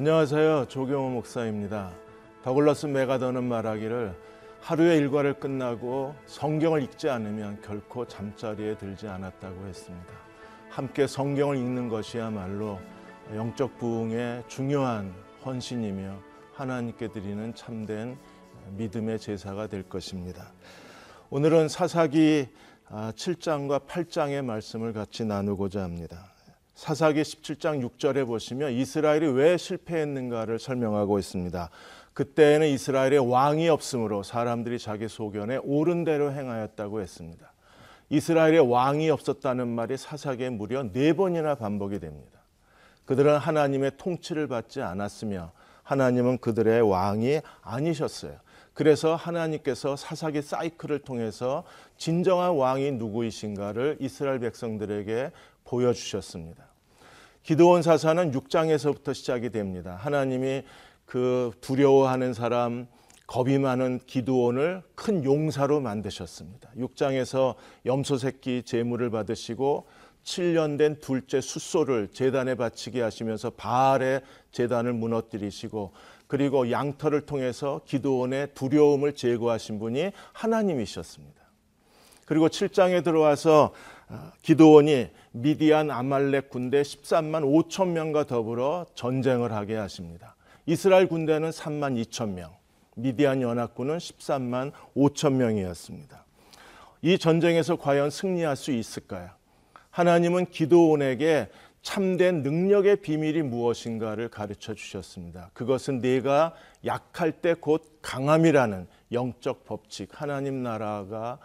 안녕하세요. 조경호 목사입니다. 더글러스 메가더는 말하기를 하루의 일과를 끝나고 성경을 읽지 않으면 결코 잠자리에 들지 않았다고 했습니다. 함께 성경을 읽는 것이야말로 영적 부흥의 중요한 헌신이며 하나님께 드리는 참된 믿음의 제사가 될 것입니다. 오늘은 사사기 7장과 아, 8장의 말씀을 같이 나누고자 합니다. 사사기 17장 6절에 보시면 이스라엘이 왜 실패했는가를 설명하고 있습니다. 그때에는 이스라엘에 왕이 없으므로 사람들이 자기 소견에 옳은 대로 행하였다고 했습니다. 이스라엘에 왕이 없었다는 말이 사사기에 무려 네 번이나 반복이 됩니다. 그들은 하나님의 통치를 받지 않았으며 하나님은 그들의 왕이 아니셨어요. 그래서 하나님께서 사사기 사이클을 통해서 진정한 왕이 누구이신가를 이스라엘 백성들에게 보여주셨습니다. 기도원 사사는 6장에서부터 시작이 됩니다. 하나님이 그 두려워하는 사람, 겁이 많은 기도원을 큰 용사로 만드셨습니다. 6장에서 염소 새끼 제물을 받으시고 7년 된 둘째 숫소를 제단에 바치게 하시면서 바알의 제단을 무너뜨리시고 그리고 양털을 통해서 기도원의 두려움을 제거하신 분이 하나님이셨습니다. 그리고 7장에 들어와서 아, 기도원이 미디안 아말렉 군대 13만 5천 명과 더불어 전쟁을 하게 하십니다. 이스라엘 군대는 3만 2천 명, 미디안 연합군은 13만 5천 명이었습니다. 이 전쟁에서 과연 승리할 수 있을까요? 하나님은 기도원에게 참된 능력의 비밀이 무엇인가를 가르쳐 주셨습니다. 그것은 내가 약할 때 곧 강함이라는 영적 법칙, 하나님 나라가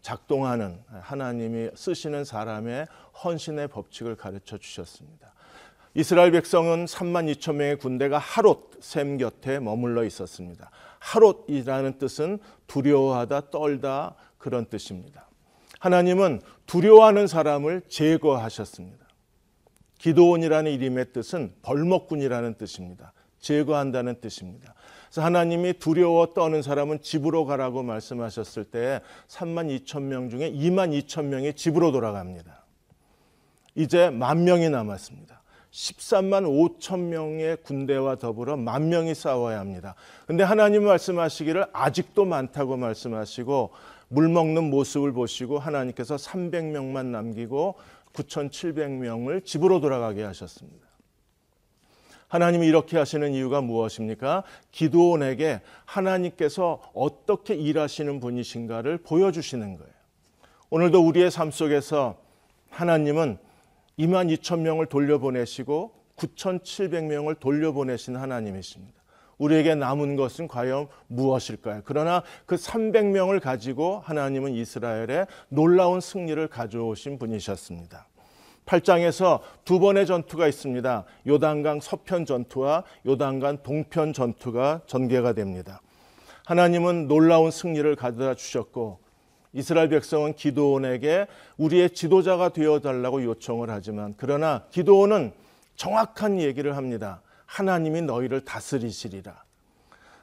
작동하는 하나님이 쓰시는 사람의 헌신의 법칙을 가르쳐 주셨습니다. 이스라엘 백성은 3만 2천 명의 군대가 하롯 샘 곁에 머물러 있었습니다. 하롯이라는 뜻은 두려워하다, 떨다 그런 뜻입니다. 하나님은 두려워하는 사람을 제거하셨습니다. 기도원이라는 이름의 뜻은 벌목군이라는 뜻입니다. 제거한다는 뜻입니다. 그래서 하나님이 두려워 떠는 사람은 집으로 가라고 말씀하셨을 때 3만 2천 명 중에 2만 2천 명이 집으로 돌아갑니다. 이제 만 명이 남았습니다. 13만 5천 명의 군대와 더불어 만 명이 싸워야 합니다. 근데 하나님 말씀하시기를 아직도 많다고 말씀하시고 물 먹는 모습을 보시고 하나님께서 300명만 남기고 9,700명을 집으로 돌아가게 하셨습니다. 하나님이 이렇게 하시는 이유가 무엇입니까? 기도원에게 하나님께서 어떻게 일하시는 분이신가를 보여주시는 거예요. 오늘도 우리의 삶 속에서 하나님은 2만 2천 명을 돌려보내시고 9,700명을 돌려보내신 하나님이십니다. 우리에게 남은 것은 과연 무엇일까요? 그러나 그 300명을 가지고 하나님은 이스라엘에 놀라운 승리를 가져오신 분이셨습니다. 8장에서 두 번의 전투가 있습니다. 요단강 서편 전투와 요단강 동편 전투가 전개가 됩니다. 하나님은 놀라운 승리를 가져다 주셨고 이스라엘 백성은 기도원에게 우리의 지도자가 되어 달라고 요청을 하지만 그러나 기도원은 정확한 얘기를 합니다. 하나님이 너희를 다스리시리라.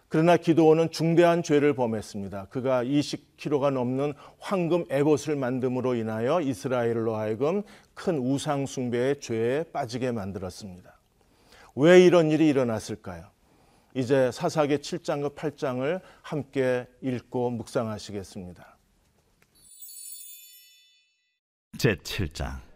그러나 기도원은 중대한 죄를 범했습니다. 그가 20kg가 넘는 황금 에봇을 만듦으로 인하여 이스라엘로 하여금 큰 우상 숭배의 죄에 빠지게 만들었습니다. 왜 이런 일이 일어났을까요? 이제 사사기 7장과 8장을 함께 읽고 묵상하시겠습니다. 제 7장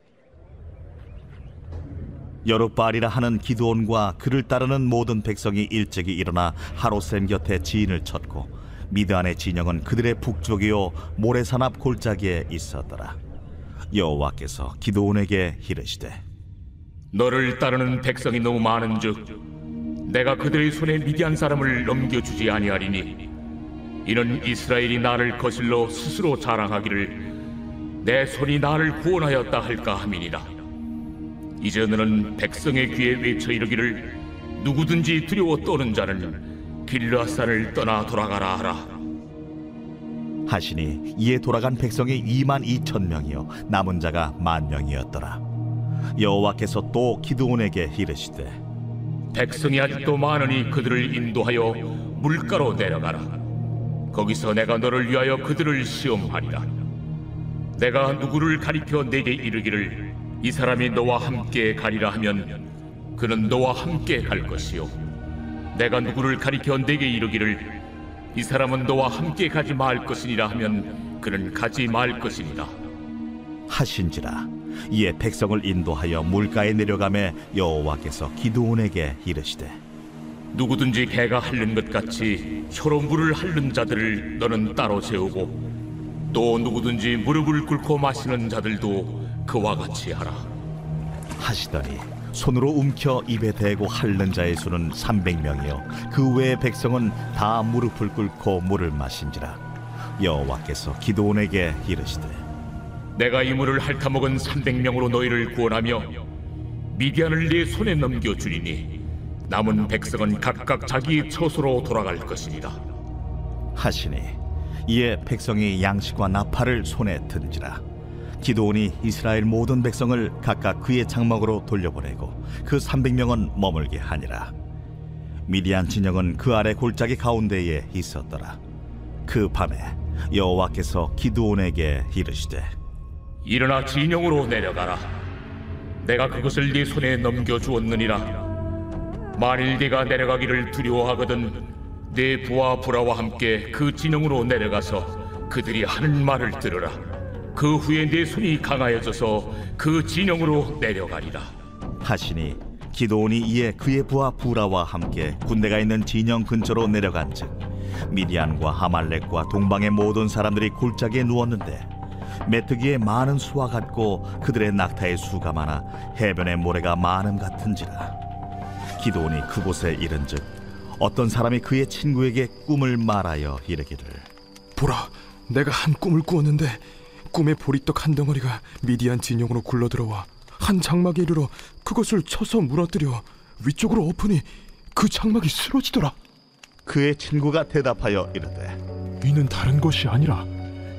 여룻바알이라 하는 기드온과 그를 따르는 모든 백성이 일찍이 일어나 하로셈 곁에 지인을 쳤고 미드안의 진영은 그들의 북쪽이요 모래산 앞 골짜기에 있었더라. 여호와께서 기드온에게 이르시되 너를 따르는 백성이 너무 많은즉 내가 그들의 손에 미디안 사람을 넘겨주지 아니하리니 이는 이스라엘이 나를 거슬러 스스로 자랑하기를 내 손이 나를 구원하였다 할까 함이니라 이제 너는 백성의 귀에 외쳐 이르기를 누구든지 두려워 떠는 자는 길르앗산을 떠나 돌아가라 하라. 하시니 이에 돌아간 백성이 2만 2천 명이요 남은 자가 만 명이었더라. 여호와께서 또 기드온에게 이르시되 백성이 아직도 많으니 그들을 인도하여 물가로 내려가라. 거기서 내가 너를 위하여 그들을 시험하리라. 내가 누구를 가리켜 내게 이르기를 이 사람이 너와 함께 가리라 하면 그는 너와 함께 갈 것이요. 내가 누구를 가리켜 내게 이르기를 이 사람은 너와 함께 가지 말 것이니라 하면 그는 가지 말 것이니라 하신지라 이에 백성을 인도하여 물가에 내려가매 여호와께서 기드온에게 이르시되 누구든지 개가 핥는 것 같이 혀로 물을 핥는 자들을 너는 따로 세우고 또 누구든지 무릎을 꿇고 마시는 자들도 그와 같이 하라. 하시더니 손으로 움켜 입에 대고 핥는 자의 수는 300명이요. 그 외의 백성은 다 무릎을 꿇고 물을 마신지라. 여호와께서 기드온에게 이르시되 내가 이 물을 핥아먹은 300명으로 너희를 구원하며 미디안을 네 손에 넘겨 주리니 남은 백성은 각각 자기 처소로 돌아갈 것이니라 하시니 이에 백성이 양식과 나팔을 손에 든지라 기도온이 이스라엘 모든 백성을 각각 그의 장막으로 돌려보내고 그 300명은 머물게 하니라. 미디안 진영은 그 아래 골짜기 가운데에 있었더라. 그 밤에 여호와께서 기드온에게 이르시되 일어나 진영으로 내려가라. 내가 그것을 네 손에 넘겨 주었느니라. 만일 네가 내려가기를 두려워하거든 네 부하 부라와 함께 그 진영으로 내려가서 그들이 하는 말을 들으라 그 후에 네 손이 강하여져서 그 진영으로 내려가리라. 하시니 기도온이 이에 그의 부하 부라와 함께 군대가 있는 진영 근처로 내려간즉 미디안과 하말렉과 동방의 모든 사람들이 골짜기에 누웠는데 메뚜기의 많은 수와 같고 그들의 낙타의 수가 많아 해변의 모래가 많음 같은지라. 기도온이 그곳에 이른즉 어떤 사람이 그의 친구에게 꿈을 말하여 이르기를. 보라, 내가 한 꿈을 꾸었는데 꿈의 보리떡 한 덩어리가 미디안 진영으로 굴러들어와 한 장막에 이르러 그것을 쳐서 무너뜨려 위쪽으로 엎으니 그 장막이 쓰러지더라. 그의 친구가 대답하여 이르되 이는 다른 것이 아니라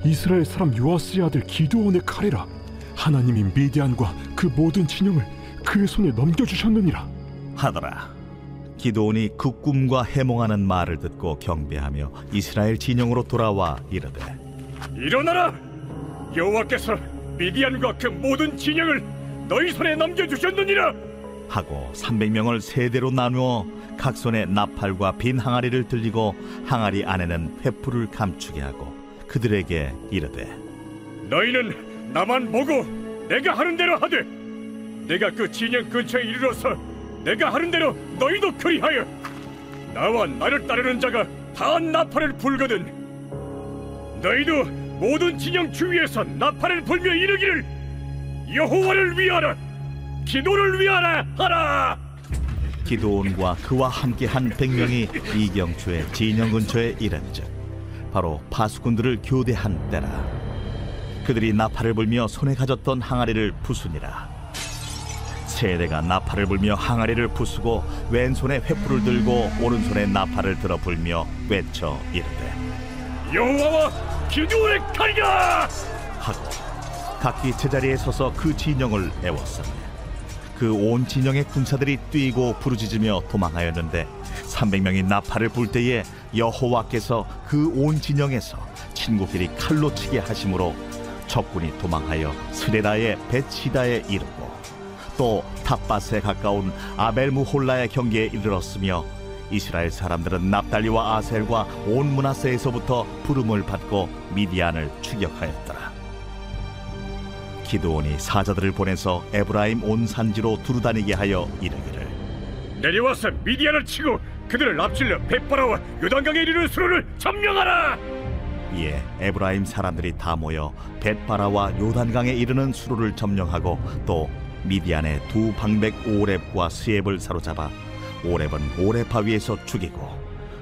이스라엘 사람 요아스의 아들 기드온의 칼이라. 하나님이 미디안과 그 모든 진영을 그의 손에 넘겨주셨느니라. 하더라. 기도온이 그 꿈과 해몽하는 말을 듣고 경배하며 이스라엘 진영으로 돌아와 이르되 일어나라! 여호와께서 미디안과 그 모든 진영을 너희 손에 넘겨주셨느니라! 하고 300명을 세대로 나누어 각 손에 나팔과 빈 항아리를 들리고 항아리 안에는 횃불을 감추게 하고 그들에게 이르되 너희는 나만 보고 내가 하는 대로 하되 내가 그 진영 근처에 이르러서 내가 하는 대로 너희도 그리하여 나와 나를 따르는 자가 다 나팔을 불거든 너희도 모든 진영 주위에서 나팔을 불며 이르기를 여호와를 위하라 기도를 위하라 하라. 기도온과 그와 함께한 백명이 이경초의 진영 근처에 이른즉 바로 파수꾼들을 교대한 때라. 그들이 나팔을 불며 손에 가졌던 항아리를 부수니라. 세대가 나팔을 불며 항아리를 부수고 왼손에 횃불을 들고 오른손에 나팔을 들어 불며 외쳐 이르되 여호와와 기도의 칼이라! 하고 각기 제자리에 서서 그 진영을 애웠으며 그온 진영의 군사들이 뛰고 부르짖으며 도망하였는데 300명이 나팔을 불 때에 여호와께서 그 온 진영에서 친구끼리 칼로 치게 하심으로 적군이 도망하여 스레다의 베치다에 이르고 또 답밧에 가까운 아벨므홀라의 경계에 이르렀으며 이스라엘 사람들은 납달리와 아셀과 온 므낫세에서부터 부름을 받고 미디안을 추격하였더라. 기드온이 사자들을 보내서 에브라임 온 산지로 두루 다니게 하여 이르기를 내려와서 미디안을 치고 그들을 앞질러 벧 바라와 요단강에 이르는 수로를 점령하라 이에 에브라임 사람들이 다 모여 벳바라와 요단강에 이르는 수로를 점령하고 또 미디안의 두 방백 오렙과 스엡을 사로잡아 오렙은 오렙 바위에서 죽이고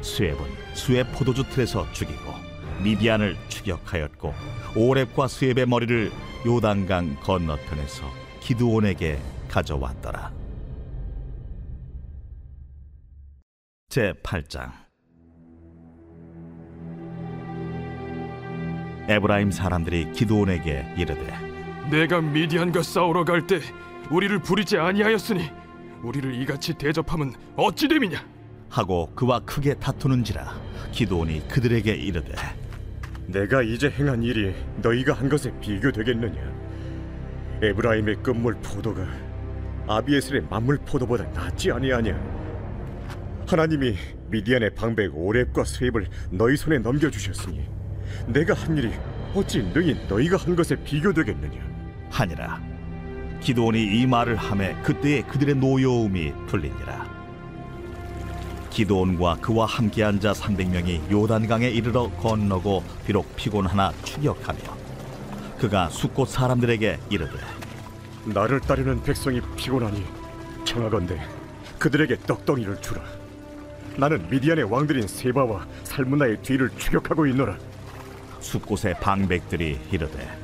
스엡은 스엡 포도주 틀에서 죽이고 미디안을 추격하였고 오렙과 스엡의 머리를 요단강 건너편에서 기드온에게 가져왔더라. 제 8장 에브라임 사람들이 기드온에게 이르되 내가 미디안과 싸우러 갈 때 우리를 부리지 아니하였으니 우리를 이같이 대접함은 어찌 됨이냐? 하고 그와 크게 다투는지라 기드온이 그들에게 이르되 내가 이제 행한 일이 너희가 한 것에 비교되겠느냐 에브라임의 끝물 포도가 아비에셀의 만물 포도보다 낫지 아니하냐? 하나님이 미디안의 방백 오렙과 스웹을 너희 손에 넘겨주셨으니 내가 한 일이 어찌 능히 너희가 한 것에 비교되겠느냐? 하니라 기도원이 이 말을 하매 그때에 그들의 노여움이 풀리니라 기도원과 그와 함께 앉아 300명이 요단강에 이르러 건너고 비록 피곤하나 추격하며 그가 숫곳 사람들에게 이르되 나를 따르는 백성이 피곤하니 청하건대 그들에게 떡덩이를 주라. 나는 미디안의 왕들인 세바와 살문나의 뒤를 추격하고 있노라. 숫곳의 방백들이 이르되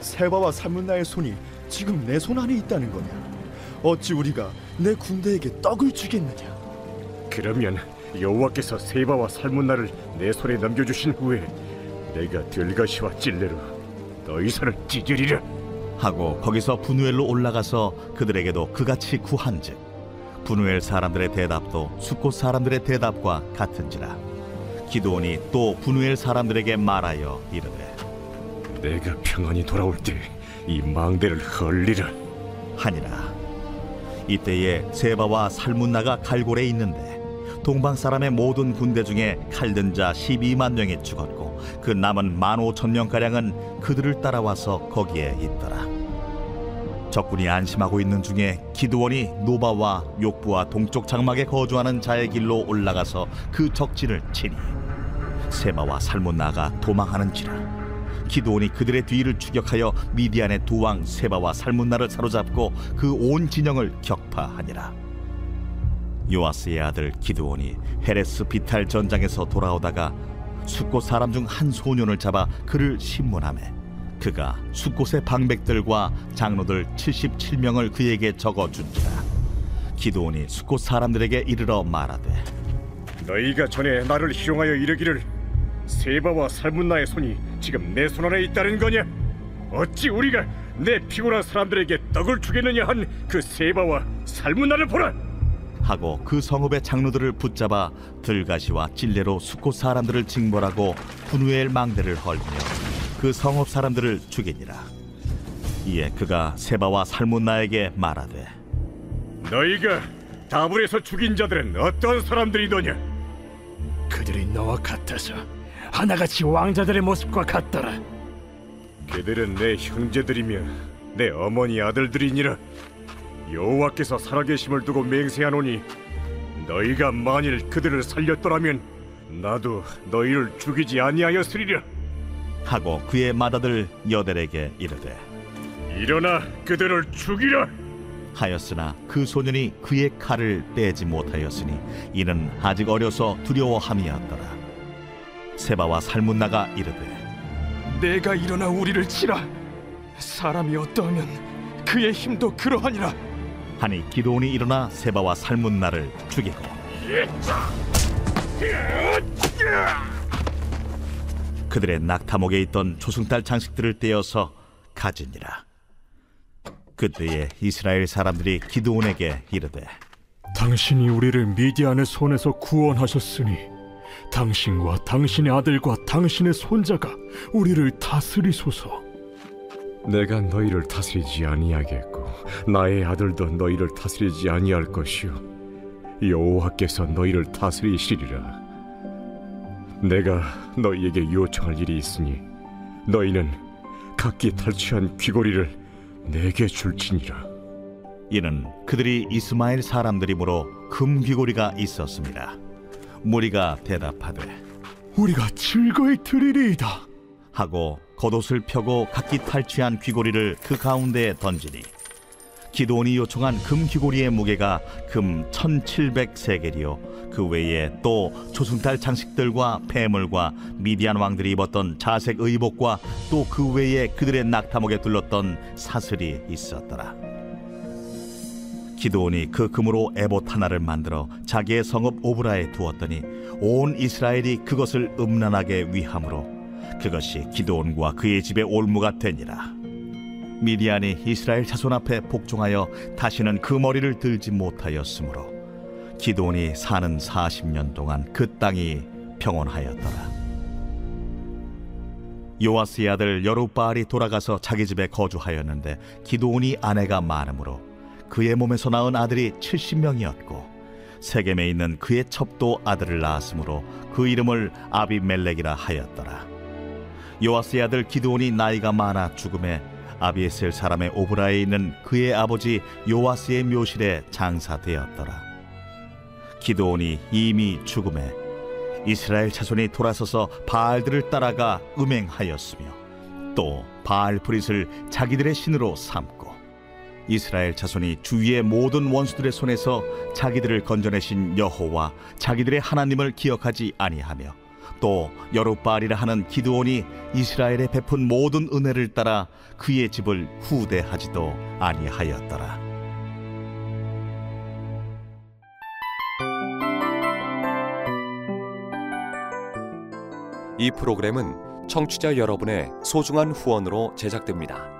세바와 살문나의 손이 지금 내 손 안에 있다는 거냐? 어찌 우리가 내 군대에게 떡을 주겠느냐? 그러면 여호와께서 세바와 살문나를 내 손에 넘겨주신 후에 내가 들가시와 찔레로 너희 손을 찢으리라. 하고 거기서 분우엘로 올라가서 그들에게도 그같이 구한즉 분우엘 사람들의 대답도 숫곳 사람들의 대답과 같은지라 기도원이 또 분우엘 사람들에게 말하여 이르되 내가 평안히 돌아올 때 이 망대를 헐리라. 하니라 이때에 세바와 살문나가 갈골에 있는데 동방 사람의 모든 군대 중에 칼든 자 12만 명이 죽었고 그 남은 1만 5천 명 가량은 그들을 따라와서 거기에 있더라. 적군이 안심하고 있는 중에 기드온이 노바와 욕브하 동쪽 장막에 거주하는 자의 길로 올라가서 그 적진을 치니 세바와 살문나가 도망하는지라 기드온이 그들의 뒤를 추격하여 미디안의 두 왕 세바와 살문나를 사로잡고 그 온 진영을 격파하니라. 요아스의 아들 기드온이 헤레스 비탈 전장에서 돌아오다가 숫곳 사람 중 한 소년을 잡아 그를 신문하매 그가 숫곳의 방백들과 장로들 77명을 그에게 적어 준지라. 기드온이 숫곳 사람들에게 이르러 말하되 너희가 전에 나를 희롱하여 이르기를 세바와 살문나의 손이 지금 내 손 안에 있다는 거냐? 어찌 우리가 내 피곤한 사람들에게 떡을 주겠느냐 한 그 세바와 살문나를 보라. 하고 그 성읍의 장로들을 붙잡아 들가시와 찔레로 숫곳 사람들을 징벌하고 분우엘 망대를 헐며 그 성읍 사람들을 죽이니라 이에 그가 세바와 살문나에게 말하되 너희가 다불에서 죽인 자들은 어떤 사람들이더냐? 그들이 너와 같아서 하나같이 왕자들의 모습과 같더라. 그들은 내 형제들이며 내 어머니 아들들이니라. 여호와께서 살아계심을 두고 맹세하노니 너희가 만일 그들을 살렸더라면 나도 너희를 죽이지 아니하였으리라. 하고 그의 맏아들 여델에게 이르되 일어나 그들을 죽이라. 하였으나 그 소년이 그의 칼을 빼지 못하였으니 이는 아직 어려서 두려워함이었더라 세바와 살문나가 이르되 내가 일어나 우리를 치라. 사람이 어떠하면 그의 힘도 그러하니라. 하니 기도온이 일어나 세바와 살문나를 죽이고 그들의 낙타목에 있던 조승달 장식들을 떼어서 가지니라 그때에 이스라엘 사람들이 기도온에게 이르되 당신이 우리를 미디안의 손에서 구원하셨으니 당신과 당신의 아들과 당신의 손자가 우리를 다스리소서. 내가 너희를 다스리지 아니하겠고 나의 아들도 너희를 다스리지 아니할 것이요 여호와께서 너희를 다스리시리라. 내가 너희에게 요청할 일이 있으니 너희는 각기 탈취한 귀고리를 내게 줄지니라. 이는 그들이 이스마엘 사람들이므로 금 귀고리가 있었습니다 무리가 대답하되 우리가 즐거이 드리리이다. 하고 겉옷을 펴고 각기 탈취한 귀고리를 그 가운데에 던지니 기도원이 요청한 금 귀고리의 무게가 금 1700세겔이요 그 외에 또 조승달 장식들과 폐물과 미디안 왕들이 입었던 자색 의복과 또 그 외에 그들의 낙타목에 둘렀던 사슬이 있었더라 기도원이 그 금으로 에봇 하나를 만들어 자기의 성읍 오브라에 두었더니 온 이스라엘이 그것을 음란하게 위함으로 그것이 기도원과 그의 집의 올무가 되니라. 미디안이 이스라엘 자손 앞에 복종하여 다시는 그 머리를 들지 못하였으므로 기도원이 사는 40년 동안 그 땅이 평온하였더라. 요아스의 아들 여룻바알이 돌아가서 자기 집에 거주하였는데 기도온이 아내가 많으므로 그의 몸에서 낳은 아들이 70명이었고 세겜에 있는 그의 첩도 아들을 낳았으므로 그 이름을 아비멜렉이라 하였더라. 요아스의 아들 기드온이 나이가 많아 죽음에 아비에셀 사람의 오브라에 있는 그의 아버지 요아스의 묘실에 장사되었더라. 기드온이 이미 죽음에 이스라엘 자손이 돌아서서 바알들을 따라가 음행하였으며 또 바알 브릿을 자기들의 신으로 삼고 이스라엘 자손이 주위의 모든 원수들의 손에서 자기들을 건져내신 여호와 자기들의 하나님을 기억하지 아니하며 또 여룻바알이라 하는 기드온이 이스라엘에 베푼 모든 은혜를 따라 그의 집을 후대하지도 아니하였더라. 이 프로그램은 청취자 여러분의 소중한 후원으로 제작됩니다.